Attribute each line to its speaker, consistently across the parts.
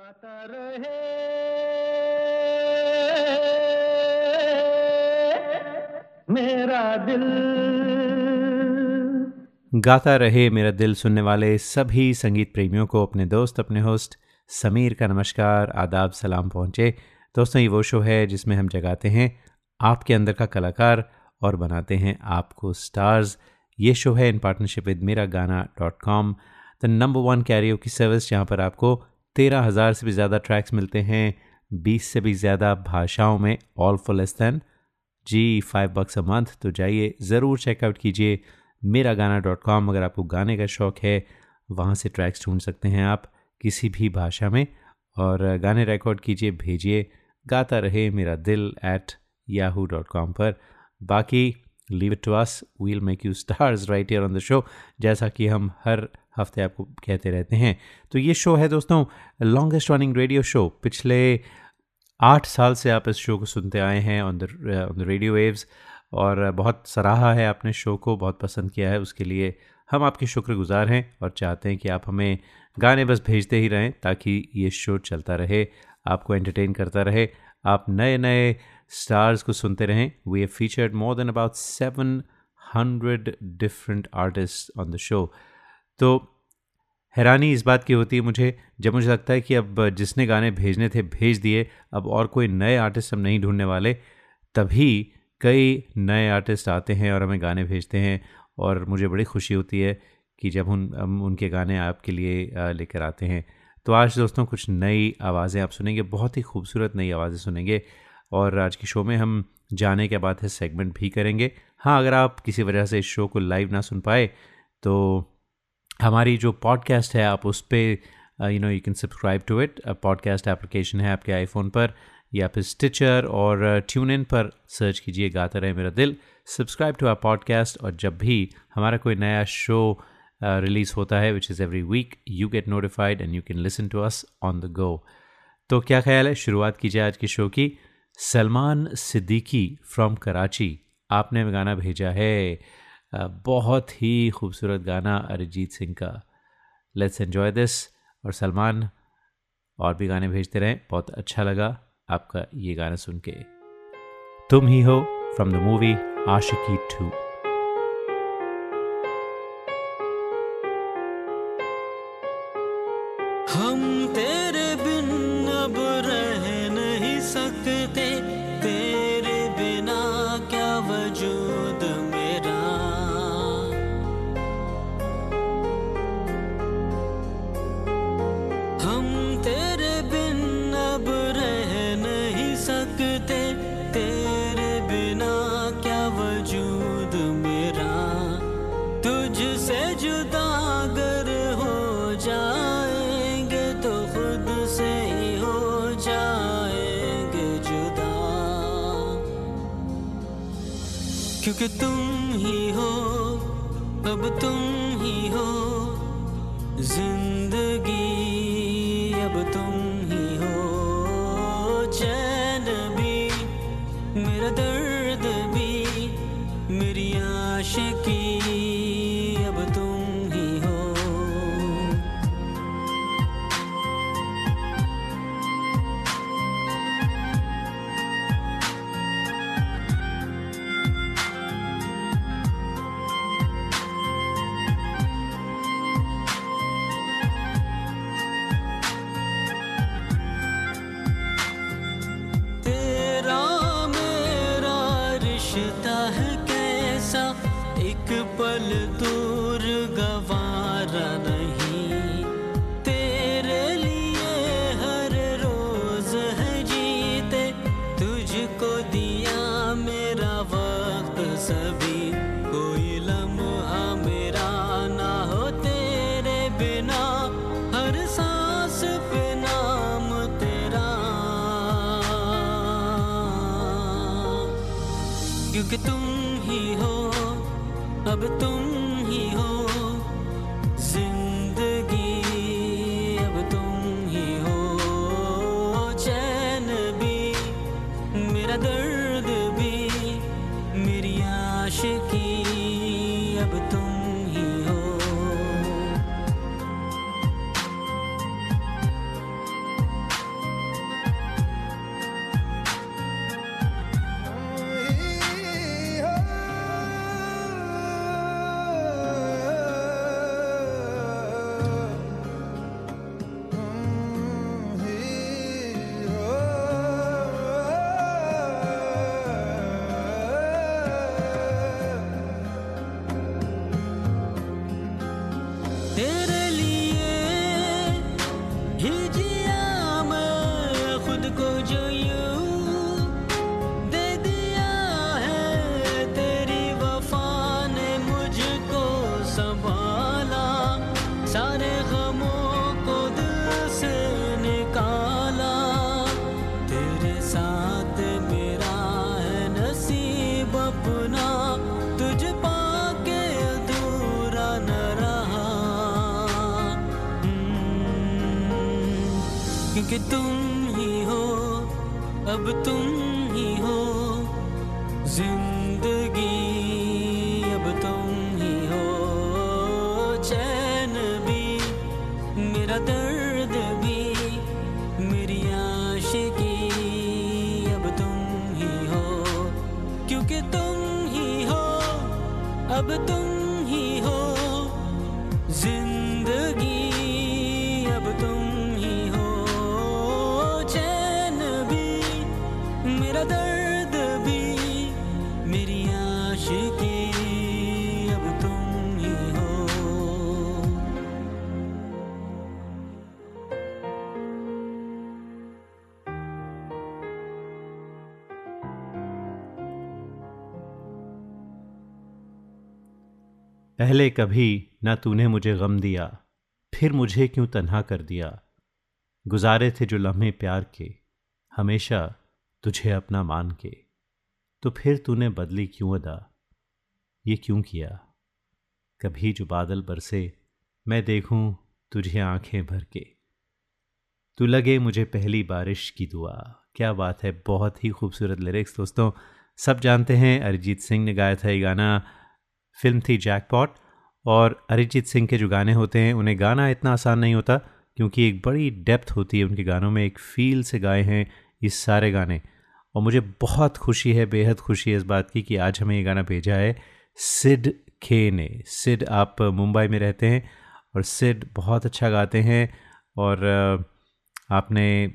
Speaker 1: गाता रहे। मेरा दिल।
Speaker 2: गाता रहे मेरा दिल सुनने वाले सभी संगीत प्रेमियों को, अपने दोस्त, अपने होस्ट, समीर का नमस्कार, आदाब, सलाम पहुँचे। दोस्तों, ये वो शो है जिसमें हम जगाते हैं आपके अंदर का कलाकार और बनाते हैं आपको स्टार्स। ये शो है इन partnership with Mera Gana dot com the number one karaoke की सर्विस जहाँ पर आपको तेरह हज़ार से भी ज़्यादा ट्रैक्स मिलते हैं, बीस से भी ज़्यादा भाषाओं में all for less than G five bucks a month तो जाइए, ज़रूर चेकआउट कीजिए मेरा गाना डॉट कॉम अगर आपको गाने का शौक़ है, वहाँ से ट्रैक्स ढूंढ सकते हैं आप, किसी भी भाषा में, और गाने रिकॉर्ड कीजिए, भेजिए, गाता Rahe Mera Dil at Yahoo dot com पर। बाकी leave it to us we'll make you stars right on the show जैसा कि हम हर हफ़्ते आपको कहते रहते हैं। तो ये शो है दोस्तों लॉन्गेस्ट रनिंग रेडियो शो पिछले आठ साल से आप इस शो को सुनते आए हैं ऑन द रेडियो वेव्स और बहुत सराहा है आपने शो को, बहुत पसंद किया है। उसके लिए हम आपके शुक्रगुजार हैं और चाहते हैं कि आप हमें गाने बस भेजते ही रहें ताकि ये शो चलता रहे, आपको एंटरटेन करता रहे। आप नए नए स्टार्स को सुनते रहें। We have featured more than about seven hundred different artist on the show तो हैरानी इस बात की होती है, मुझे, जब मुझे लगता है कि अब जिसने गाने भेजने थे, भेज दिए, अब और कोई नए आर्टिस्ट हम नहीं ढूँढने वाले, तभी कई नए आर्टिस्ट आते हैं और हमें गाने भेजते हैं और मुझे बड़ी खुशी होती है कि जब उन, हम उनके गाने आपके लिए लेकर आते हैं। तो आज दोस्तों कुछ नई आवाज़ें आप सुनेंगे, बहुत ही खूबसूरत नई आवाज़ें सुनेंगे और आज के शो में हम जाने के बाद है सेगमेंट भी करेंगे। हाँ अगर आप किसी वजह से इस शो को लाइव ना सुन पाए तो हमारी जो पॉडकास्ट है, आप उस पर you know you can subscribe to it podcast application है आपके आईफोन पर, या फिर स्टिचर और ट्यून इन पर सर्च कीजिए, गाता रहे मेरा दिल। सब्सक्राइब टू आर पॉडकास्ट और जब भी हमारा कोई नया शो रिलीज़ होता है which is every week you get notified and you can listen to us on the go तो क्या ख्याल है? शुरुआत कीजिए आज के शो की। सलमान सिद्दीकी फ्रॉम कराची आपने गाना भेजा है। बहुत ही खूबसूरत गाना अरिजीत सिंह का। लेट्स एन्जॉय दिस और सलमान, और भी गाने भेजते रहें। बहुत अच्छा लगा आपका ये गाना सुन के। तुम ही हो from the movie Aashiqui two.
Speaker 3: क्योंकि तुम but don't
Speaker 2: पहले कभी ना तूने मुझे गम दिया, फिर मुझे क्यों तन्हा कर दिया? गुजारे थे जो लम्हे प्यार के, हमेशा तुझे अपना मान के। तो फिर तूने बदली क्यों अदा? ये क्यों किया? कभी जो बादल बरसे, मैं देखूँ तुझे आँखें भर के। तू लगे मुझे पहली बारिश की दुआ। क्या बात है, बहुत ही खूबसूरत लिरिक्स। दोस्तों, सब जानते हैं अरिजीत सिंह ने गाया था ये गाना फ़िल्म थी जैकपॉट, और अरिजीत सिंह के जो गाने होते हैं, उन्हें गाना इतना आसान नहीं होता, क्योंकि एक बड़ी डेप्थ होती है उनके गानों में, एक फील से गाए हैं ये सारे गाने। और मुझे बहुत खुशी है, बेहद खुशी है इस बात की कि आज हमें ये गाना भेजा है, सिड खे ने। सिड, आप मुंबई में रहते हैं, और सिड बहुत अच्छा गाते हैं, और आपने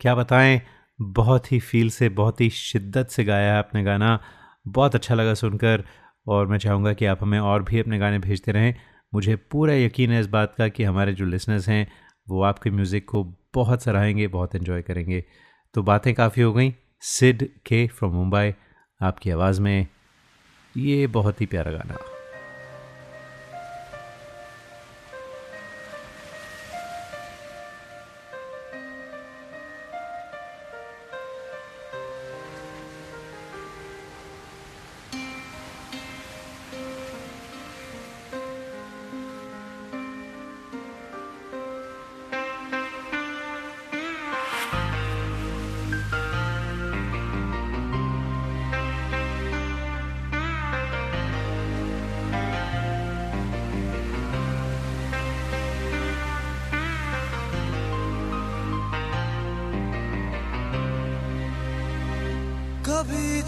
Speaker 2: क्या बताएँ, बहुत ही फील से, बहुत ही शिद्दत से गाया है आपने गाना। बहुत अच्छा लगा सुनकर और मैं चाहूँगा कि आप हमें और भी अपने गाने भेजते रहें। मुझे पूरा यकीन है इस बात का कि हमारे जो लिसनर्स हैं, वो आपके म्यूज़िक को बहुत सराहेंगे, बहुत इन्जॉय करेंगे। तो बातें काफ़ी हो गई। सिड के फ्रॉम मुंबई आपकी आवाज़ में ये बहुत ही प्यारा गाना।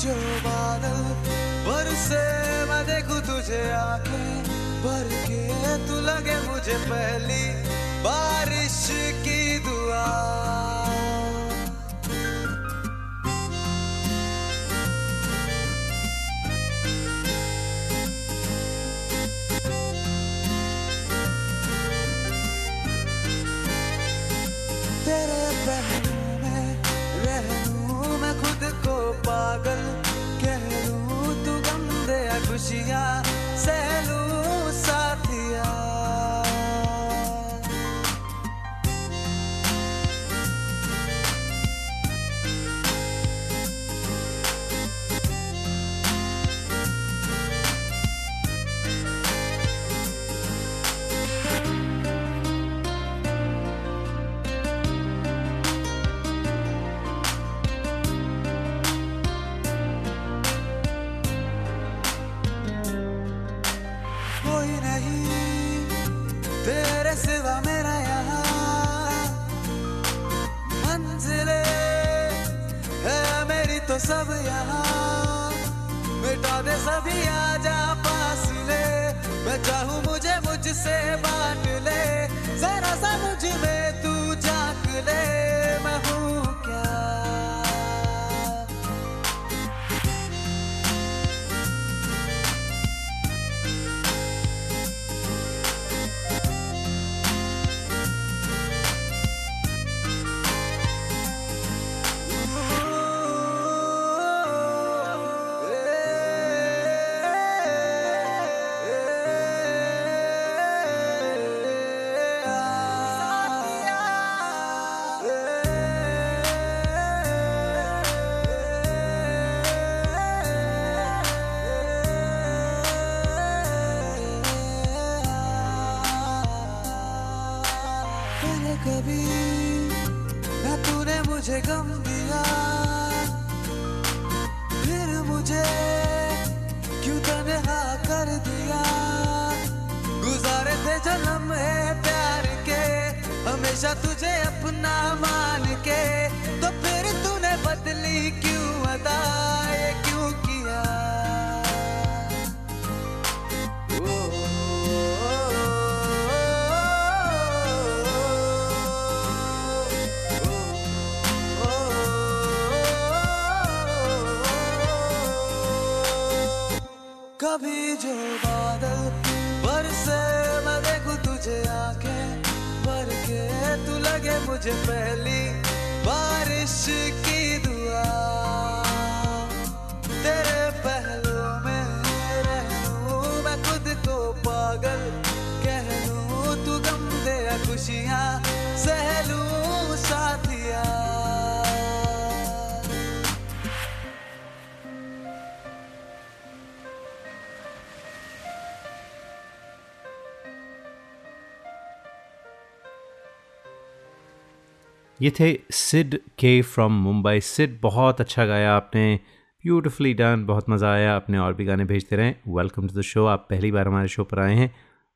Speaker 4: जो बादल बरसे मैं देखूँ तुझे आके भर के तू लगे मुझे पहली बारिश की दुआ। हमेशा तुझे अपना मान के तो फिर तूने बदली क्यों अदा? ये क्यों किया? कभी जो तू लगे मुझे पहली बारिश की दुआ। तेरे पहलू में रहूँ, मैं खुद को पागल कह लू तू गम दे खुशियाँ
Speaker 2: ये थे सिड के फ्रॉम मुंबई। सिड बहुत अच्छा गाया आपने ब्यूटिफुली डन बहुत मज़ा आया अपने और भी गाने भेजते रहें। वेलकम टू द शो आप पहली बार हमारे शो पर आए हैं,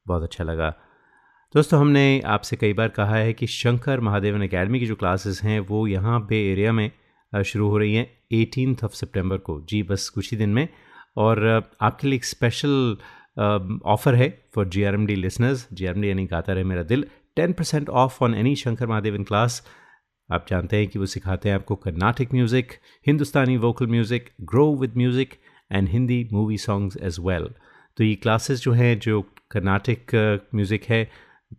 Speaker 2: बहुत अच्छा लगा। दोस्तों, हमने आपसे कई बार कहा है कि शंकर महादेवन एकेडमी की जो क्लासेस हैं, वो यहाँ पे एरिया में शुरू हो रही हैं एटीन ऑफ़ सितंबर को। जी, बस कुछ ही दिन में। और आपके लिए एक स्पेशल ऑफ़र है for G R M D listeners G R M D यानी Gaata Rahe Mera Dil. Ten percent off on any Shankar Mahadevan class आप जानते हैं कि वो सिखाते हैं आपको Carnatic music Hindustani vocal music grow with music and Hindi movie songs as well तो ये क्लासेस जो हैं, जो कर्नाटिक म्यूज़िक है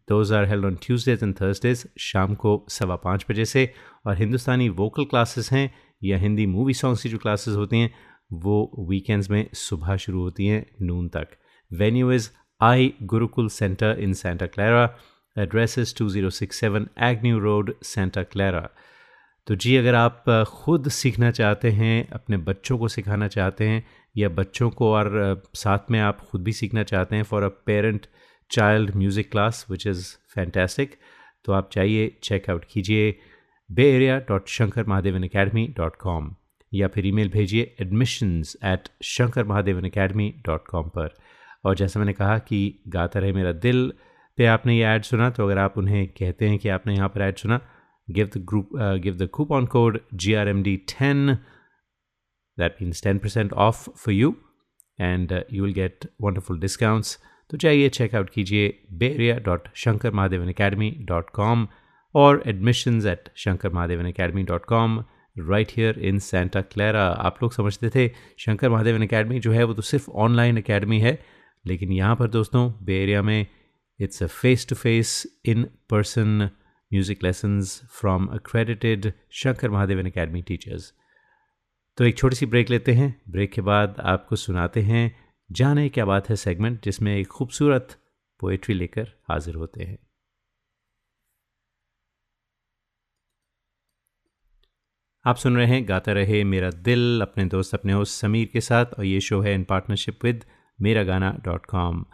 Speaker 2: those are held on Tuesdays and Thursdays शाम को सवा पाँच बजे से और हिंदुस्तानी वोकल क्लासेस हैं या हिंदी मूवी सॉन्ग्स की जो क्लासेस होती हैं, वो वीकेंड्स में सुबह शुरू होती हैं, नून तक. Venue is I Gurukul centre in Santa Clara address is two zero six seven Agnew road Santa Clara तो जी, अगर आप खुद सीखना चाहते हैं, अपने बच्चों को सिखाना चाहते हैं, या बच्चों को और साथ में आप खुद भी सीखना चाहते हैं for a parent child music class which is fantastic तो आप चाहिए चेकआउट कीजिए bay area dot Shankar Mahadevan academy dot com या फिर ईमेल भेजिए admissions at Shankar Mahadevan academy dot com पर। और जैसा मैंने कहा कि गाता रहे मेरा दिल पे आपने ये ऐड सुना तो अगर आप उन्हें कहते हैं कि आपने यहाँ पर ऐड सुना give the group uh, give the coupon code grmd10 that means 10% off for you and uh, you will get wonderful discounts. तो चाहिए चेकआउट कीजिए bay area dot Shankar Mahadevan academy dot com और admissions at Shankar Mahadevan academy dot com right here in Santa Clara आप लोग समझते थे Shankar Mahadevan academy जो है वो तो सिर्फ़ ऑनलाइन अकेडमी है लेकिन यहाँ पर दोस्तों बे एरिया में it's a face to face in person music lessons from accredited Shankar Mahadevan academy teachers तो एक छोटी सी ब्रेक लेते हैं। ब्रेक के बाद आपको सुनाते हैं, जाने क्या बात है सेगमेंट जिसमें एक खूबसूरत पोएट्री लेकर हाजिर होते हैं। आप सुन रहे हैं, गाता रहे मेरा दिल, अपने दोस्त, अपने होस्ट समीर के साथ, और ये शो है इन पार्टनरशिप विद मेरा गाना डॉट कॉम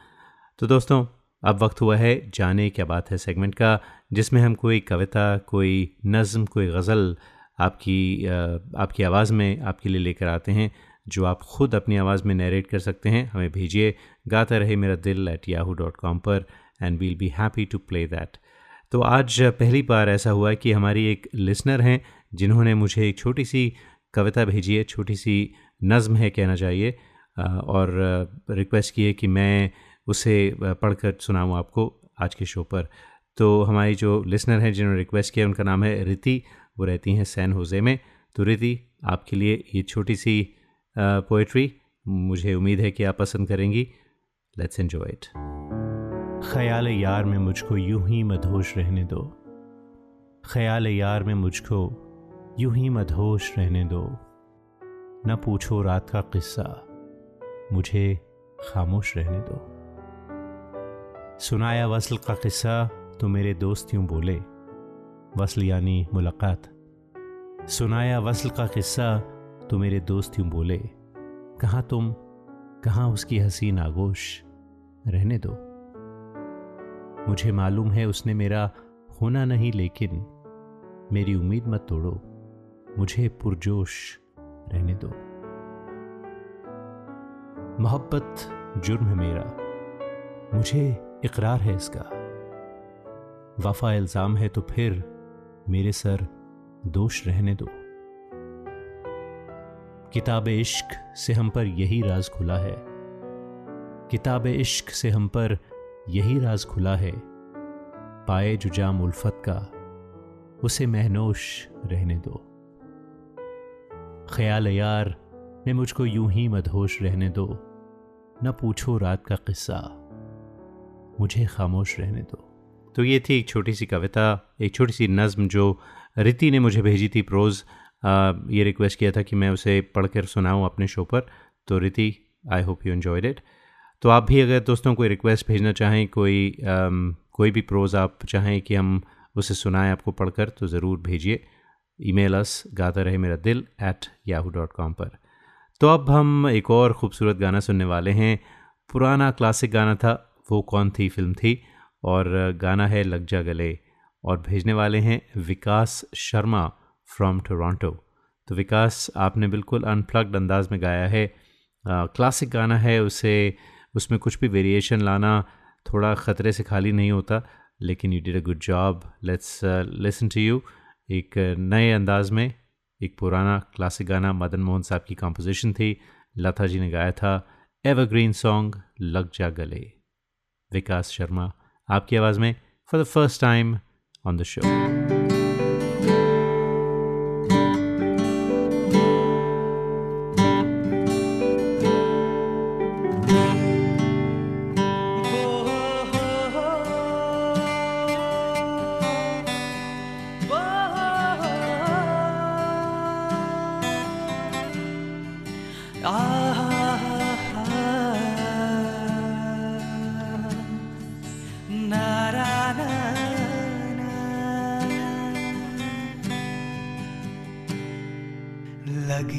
Speaker 2: तो दोस्तों अब वक्त हुआ है जाने क्या बात है सेगमेंट का, जिसमें हम कोई कविता, कोई नज़म, कोई गज़ल आपकी आपकी आवाज़ में आपके लिए लेकर आते हैं, जो आप ख़ुद अपनी आवाज़ में नरेट कर सकते हैं, हमें भेजिए। Gaata Rahe Mera Dil at Yahoo dot com पर and we'll be happy to play that तो आज पहली बार ऐसा हुआ कि हमारी एक लिसनर हैं, जिन्होंने मुझे एक छोटी सी कविता भेजी है, छोटी सी नज़म है कहना चाहिए और रिक्वेस्ट की है कि मैं उसे पढ़कर सुनाऊँ आपको आज के शो पर। तो हमारी जो लिसनर हैं, जिन्होंने रिक्वेस्ट किया, उनका नाम है रिति। वो रहती हैं सैन होज़े में। तो रिति, आपके लिए ये छोटी सी पोइट्री मुझे उम्मीद है कि आप पसंद करेंगी। लेट्स एन्जॉय इट ख्याल यार में मुझको यूँ ही मधोश रहने दो। ख्याल यार में मुझको यूँ ही मधोश रहने दो। न पूछो रात का किस्सा, मुझे खामोश रहने दो। सुनाया वसल का किस्सा तो मेरे दोस्त यूँ बोले, वसल यानी मुलाकात। सुनाया वसल का किस्सा तो मेरे दोस्त यूँ बोले, कहाँ तुम, कहाँ उसकी हसीन आगोश रहने दो। मुझे मालूम है उसने मेरा होना नहीं, लेकिन मेरी उम्मीद मत तोड़ो, मुझे पुरजोश रहने दो। मोहब्बत जुर्म है मेरा, मुझे इकरार है इसका। वफा इल्ज़ाम है तो फिर मेरे सर दोष रहने दो। किताब इश्क से हम पर यही राज खुला है। किताब इश्क से हम पर यही राज खुला है। पाए जो जाम उल्फत का, उसे महनोश रहने दो। ख्याल यार ने मुझको यूँ ही मदहोश रहने दो। न पूछो रात का किस्सा। मुझे खामोश रहने दो। तो ये थी एक छोटी सी कविता एक छोटी सी नज़म जो रिति ने मुझे भेजी थी प्रोज़। ये रिक्वेस्ट किया था कि मैं उसे पढ़कर सुनाऊं अपने शो पर। तो Riti I hope you enjoyed it तो आप भी अगर दोस्तों कोई रिक्वेस्ट भेजना चाहें कोई um, कोई भी प्रोज़ आप चाहें कि हम उसे सुनाएँ आपको पढ़कर तो ज़रूर भेजिए। ईमेल अस गाता Rahe Mera Dil at Yahoo dot com पर। तो अब हम एक और ख़ूबसूरत गाना सुनने वाले हैं। पुराना क्लासिक गाना था वो कौन थी फ़िल्म थी? और गाना है लग जा गले। और भेजने वाले हैं विकास शर्मा फ्रॉम टोरंटो तो विकास, आपने बिल्कुल अनप्लग्ड अंदाज में गाया है। क्लासिक गाना है उसे, उसमें कुछ भी वेरिएशन लाना थोड़ा ख़तरे से खाली नहीं होता, लेकिन you did a good job let's listen to you एक नए अंदाज में, एक पुराना क्लासिक गाना मदन मोहन साहब की कंपोजिशन थी। लता जी ने गाया था एवरग्रीन सॉन्ग लग जा गले। विकास शर्मा आपकी आवाज़ में for the first time on the show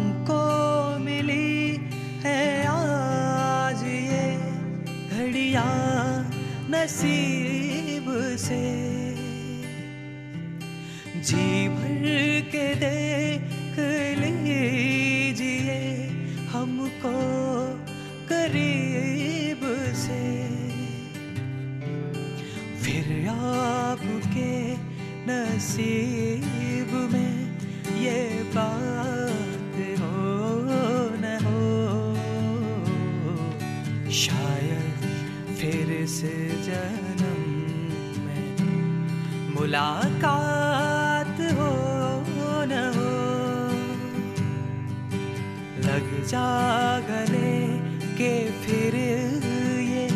Speaker 5: हमको मिली है आज ये घड़िया नसीब से। जी भर के देख लीजिए हमको करीब से। फिर आपके नसीब मुलाकात हो न हो। लग जा गले के फिर ये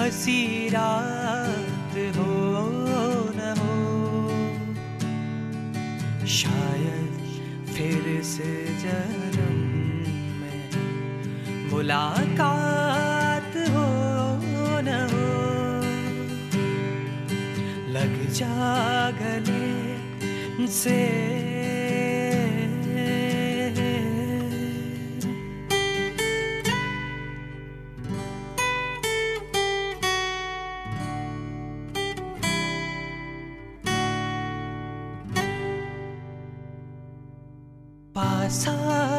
Speaker 5: हसी रात हो न हो। शायद फिर से जन्म में मुलाकात jagale se Passar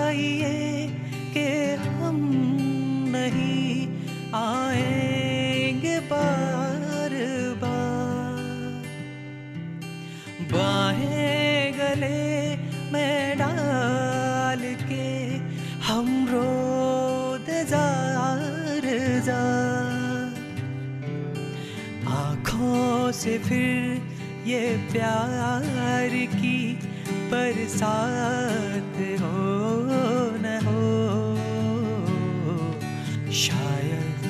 Speaker 5: से फिर ये प्यार की बरसात हो न हो। शायद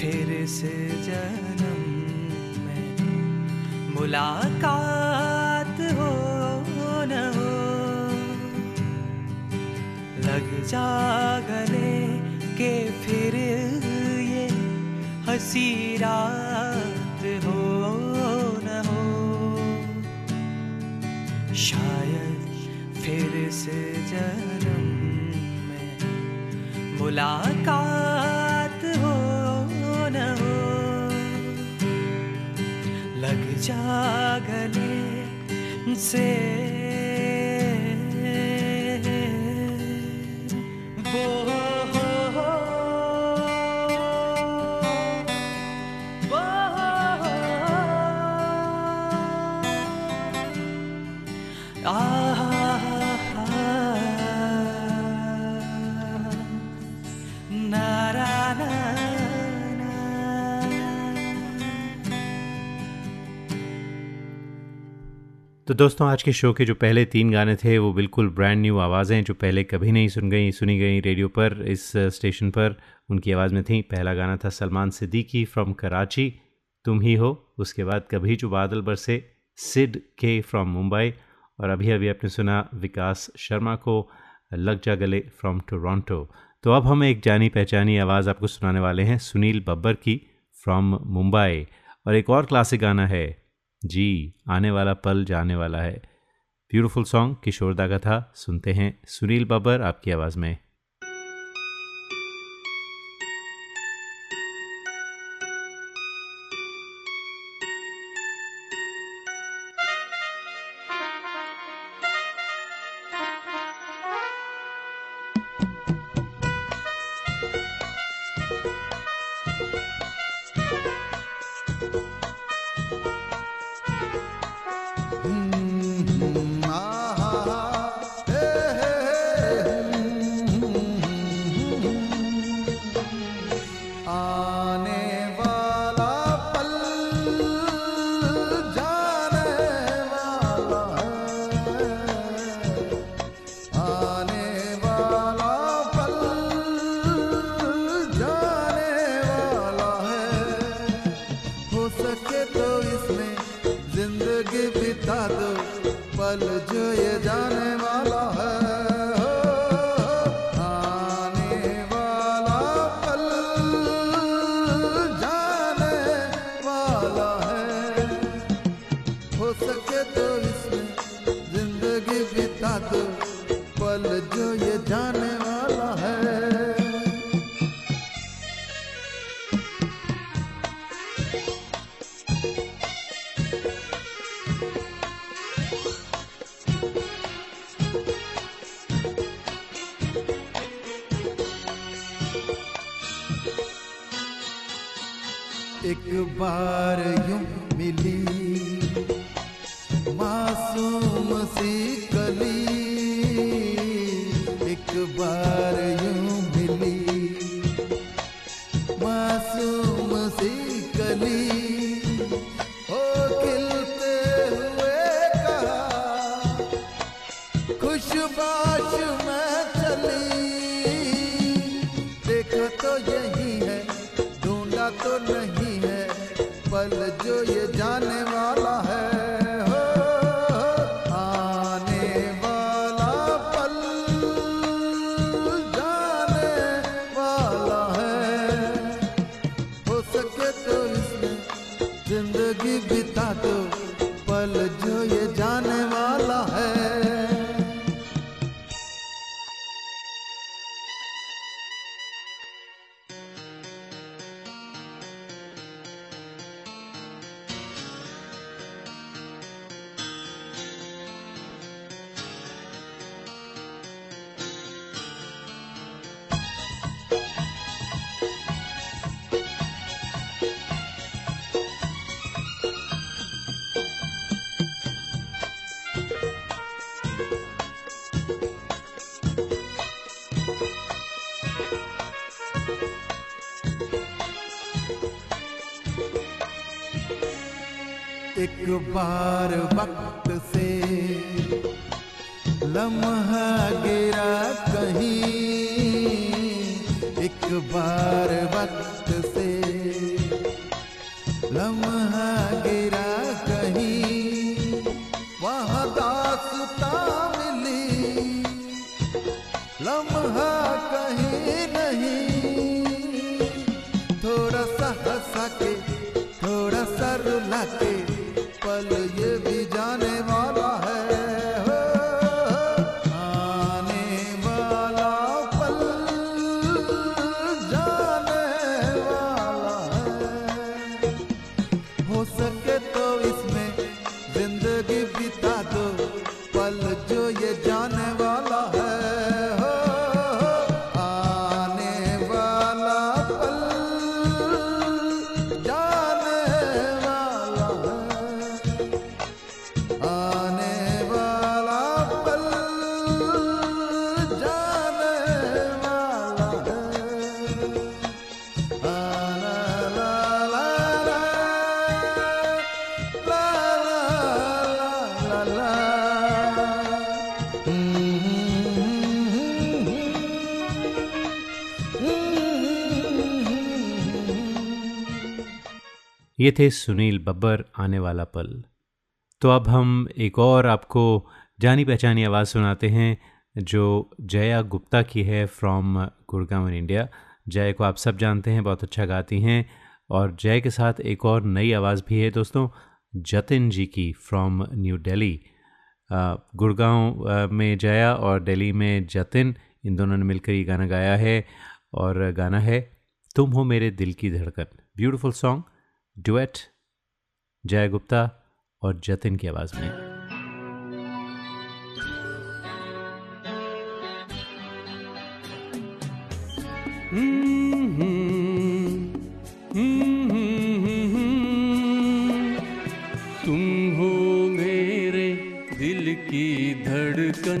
Speaker 5: फिर से जन्म में मुलाकात हो न हो। लग जा गले के फिर ये हँसी फिर से जन्म में मुलाकात हो न हो। लग जा गले से
Speaker 2: तो दोस्तों, आज के शो के जो पहले तीन गाने थे, वो बिल्कुल ब्रांड न्यू आवाज़ें जो पहले कभी नहीं सुन गई, सुनी गई रेडियो पर, इस स्टेशन पर। उनकी आवाज़ में थी, पहला गाना था सलमान सिद्दीकी फ्रॉम कराची। तुम ही हो। उसके बाद कभी जो बादल बरसे, सिड के फ्रॉम मुंबई। और अभी अभी आपने सुना विकास शर्मा को, लग जा गले फ्रॉम टोरंटो तो अब हम एक जानी पहचानी आवाज़ आपको सुनाने वाले हैं, सुनील बब्बर की फ्रॉम मुंबई। और एक और क्लासिक गाना है जी, आने वाला पल जाने वाला है। ब्यूटीफुल सॉन्ग किशोरदा का था। सुनते हैं सुनील बाबर, आपकी आवाज़ में।
Speaker 6: आने पल जो लम्हा गिरा कहीं एक बार वक्त ये
Speaker 2: थे सुनील बब्बर आने वाला पल। तो अब हम एक और आपको जानी पहचानी आवाज़ सुनाते हैं, जो जया गुप्ता की है फ्रॉम गुड़गांव इन इंडिया जय को आप सब जानते हैं, बहुत अच्छा गाती हैं, और जय के साथ एक और नई आवाज़ भी है दोस्तों, जतिन जी की फ्रॉम न्यू दिल्ली गुड़गांव में जया और दिल्ली में जतिन, इन दोनों ने मिलकर ये गाना गाया है, और गाना है, तुम हो मेरे दिल की धड़कन। ब्यूटीफुल सॉन्ग डुएट जय गुप्ता और जतिन की आवाज़ में
Speaker 3: तुम हो मेरे दिल की धड़कन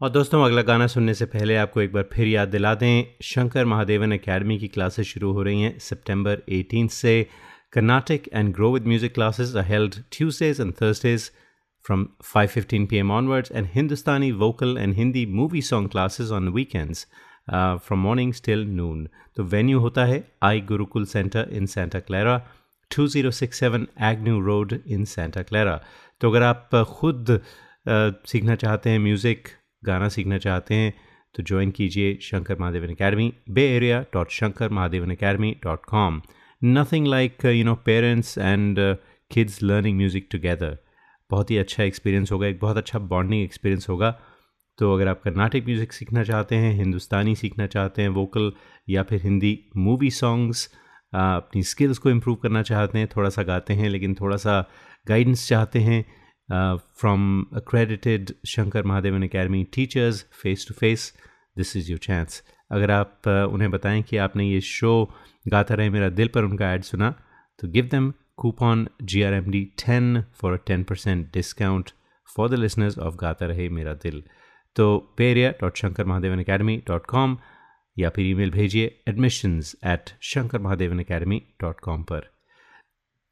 Speaker 2: और दोस्तों अगला गाना सुनने से पहले आपको एक बार फिर याद दिला दें शंकर महादेवन एकेडमी की क्लासेस शुरू हो रही हैं सितंबर 18 से Carnatic and grow with music classes are held Tuesdays and Thursdays from 5:15 p.m. onwards and Hindustani vocal and Hindi movie song classes on weekends uh, from mornings till noon. तो venue होता है I Gurukul centre in Santa Clara 2067 Agnew road in Santa Clara तो अगर आप खुद uh, सीखना चाहते हैं म्यूज़िक गाना सीखना चाहते हैं तो ज्वाइन कीजिए Shankar Mahadevan academy bay area dot Shankar Mahadevan academy dot com nothing like you know parents and kids learning music together बहुत ही अच्छा एक्सपीरियंस होगा, एक बहुत अच्छा बॉन्डिंग एक्सपीरियंस होगा। तो अगर आप कर्नाटक म्यूज़िक सीखना चाहते हैं, हिंदुस्तानी सीखना चाहते हैं वोकल या फिर हिंदी मूवी सॉन्ग्स अपनी स्किल्स को इम्प्रूव करना चाहते हैं, थोड़ा सा गाते हैं, लेकिन थोड़ा सा गाइडेंस चाहते हैं from accredited Shankar Mahadevan academy teachers face to face this is your chance अगर आप uh, उन्हें बताएँ कि आपने ये शो गाता रहे मेरा दिल पर उनका ऐड सुना तो give them coupon GRMD 10 for a 10% discount for the listeners of गाता रहे मेरा दिल। तो bay area dot Shankar Mahadevan academy dot com या फिर ईमेल भेजिए admissions at Shankar Mahadevan academy dot com पर।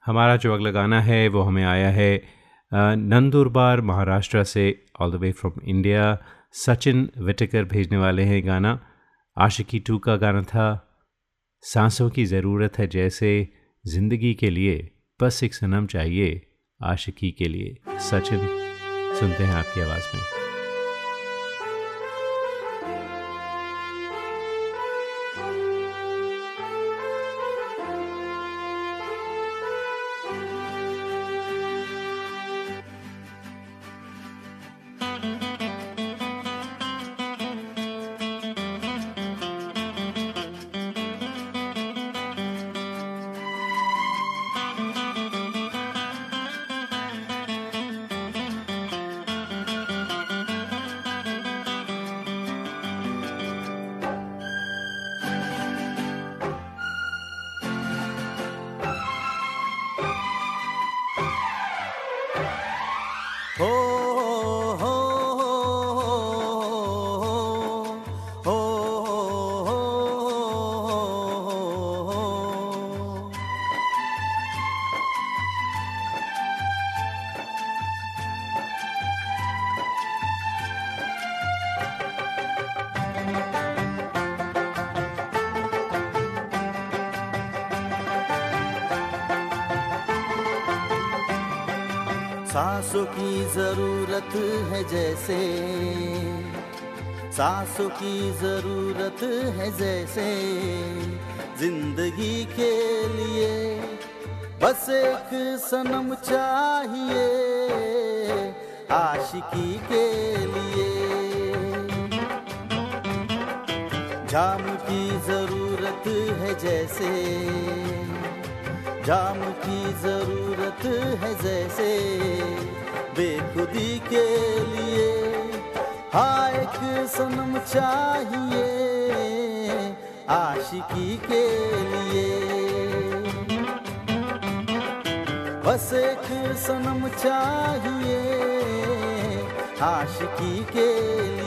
Speaker 2: हमारा जो अगला गाना है वो हमें आया है नंदुरबार, महाराष्ट्र से all the way from India Sachin Vitekar भेजने वाले हैं गाना। आशिकी टू का गाना था, सांसों की ज़रूरत है जैसे, ज़िंदगी के लिए, बस एक सनम चाहिए, आशिकी के लिए। सचिन, सुनते हैं आपकी आवाज़ में।
Speaker 7: सांसों की ज़रूरत है जैसे। सांसों की ज़रूरत है जैसे। ज़िंदगी के लिए बस एक सनम चाहिए। आशिकी के लिए। जाम की ज़रूरत है जैसे। जाम की ज़रूरत है जैसे। बेखुदी के लिए हाँ एक सनम चाहिए आशिकी के लिए। बस एक सनम चाहिए आशिकी के लिए।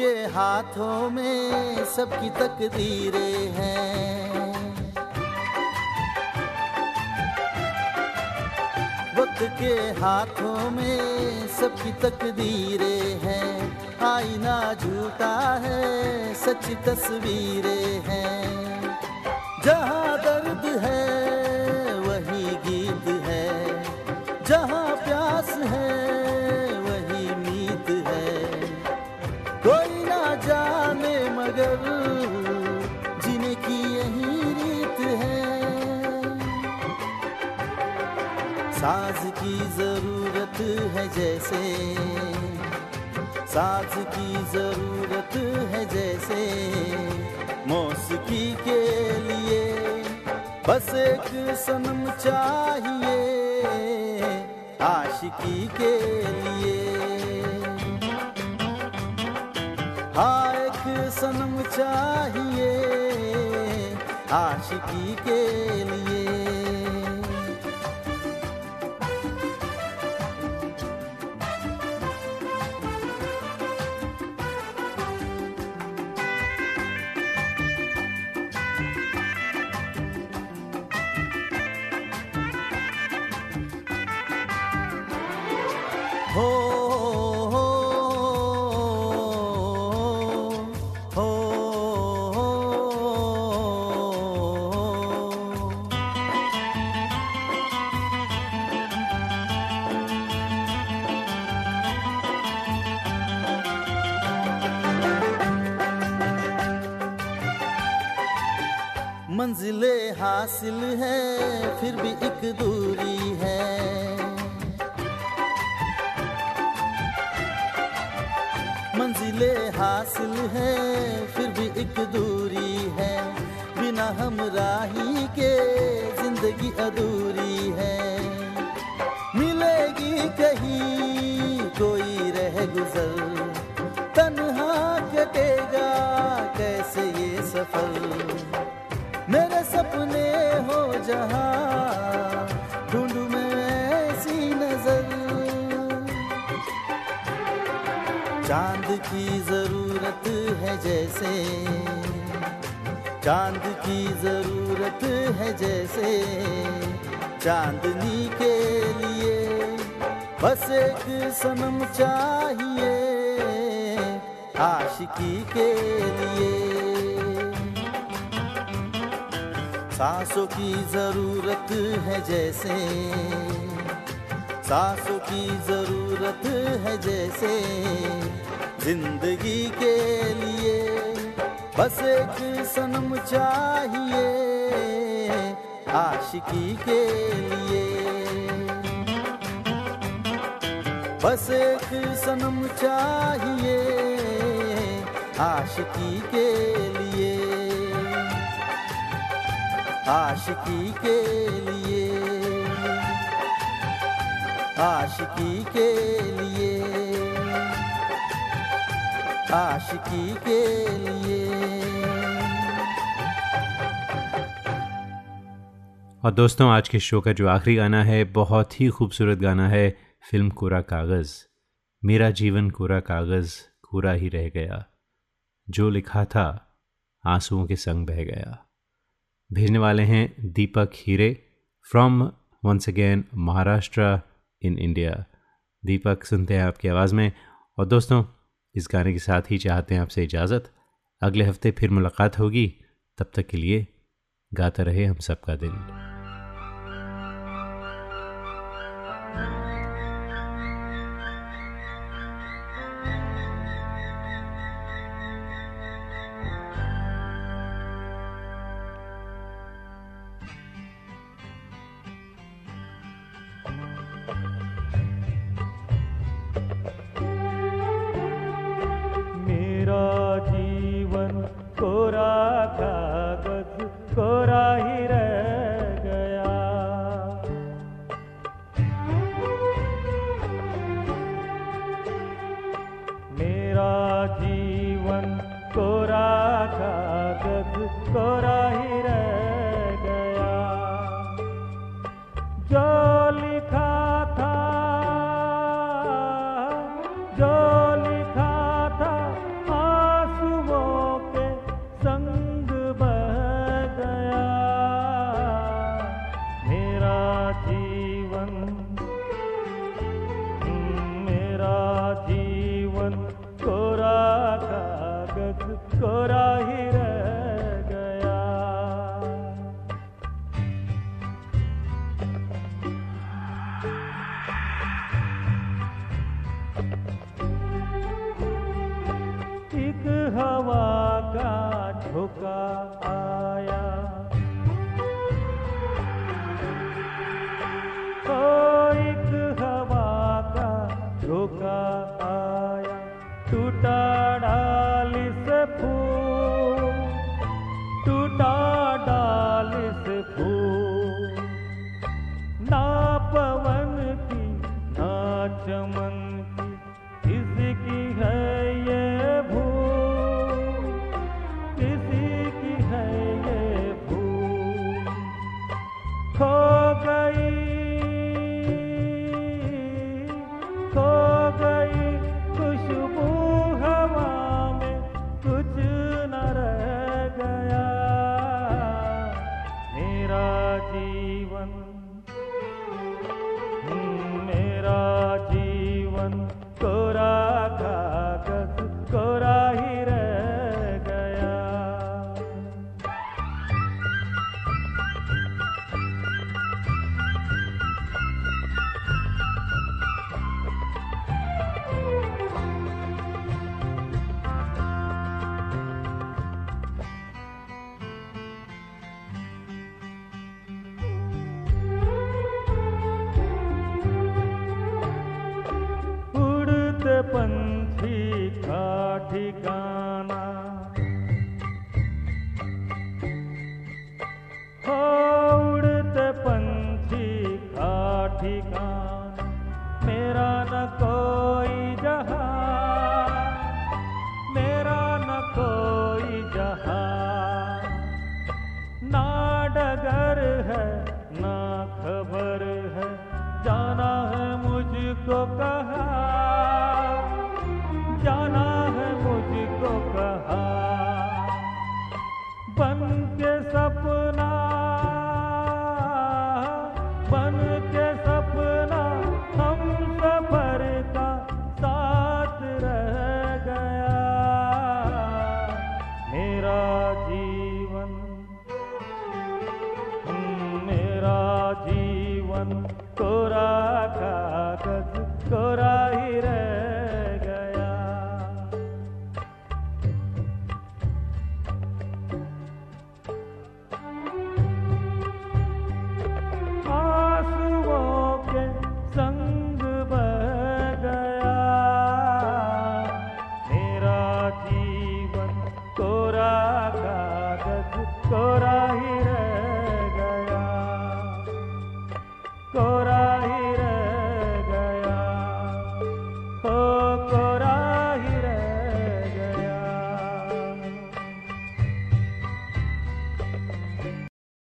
Speaker 7: के हाथों में सबकी तकदीरें हैं। वक्त के हाथों में सबकी तकदीरें हैं। आईना झूठा है, सच तस्वीरें हैं। ज़रूरत है जैसे। साज की ज़रूरत है जैसे। मौसीकी के लिए बस एक सनम चाहिए। आशिकी के लिए। हाँ एक सनम चाहिए आशिकी के लिए। हासिल है, फिर भी एक दूरी है। मंजिले हासिल है, फिर भी एक दूरी है। बिना हम राही के ज़िंदगी अधूरी है। मिलेगी कहीं कोई रह गुजर, तन्हा कटेगा कैसे ये हो नज़र। चाँद की ज़रूरत है जैसे, चाँद की ज़रूरत है जैसे, चांदनी के लिए बस एक सनम चाहिए, आशिकी के लिए। सांसों की ज़रूरत है जैसे। सांसों की ज़रूरत है जैसे। ज़िंदगी के लिए बस एक सनम चाहिए। आशिकी के लिए बस एक सनम चाहिए। आशिकी के लिए। आशिकी के लिए। आशिकी के लिए। आशिकी के लिए।
Speaker 2: और दोस्तों, आज के शो का जो आखिरी गाना है, बहुत ही खूबसूरत गाना है, फ़िल्म कोरा कागज़। मेरा जीवन कोरा कागज़, कोरा ही रह गया। जो लिखा था, आंसुओं के संग बह गया। भेजने वाले हैं Deepak Hire from once again Maharashtra in India Deepak, सुनते हैं आपकी आवाज़ में। और दोस्तों, इस गाने के साथ ही चाहते हैं आपसे इजाज़त। अगले हफ़्ते फिर मुलाकात होगी। तब तक के लिए गाता रहे हम सबका दिल।
Speaker 1: मेरा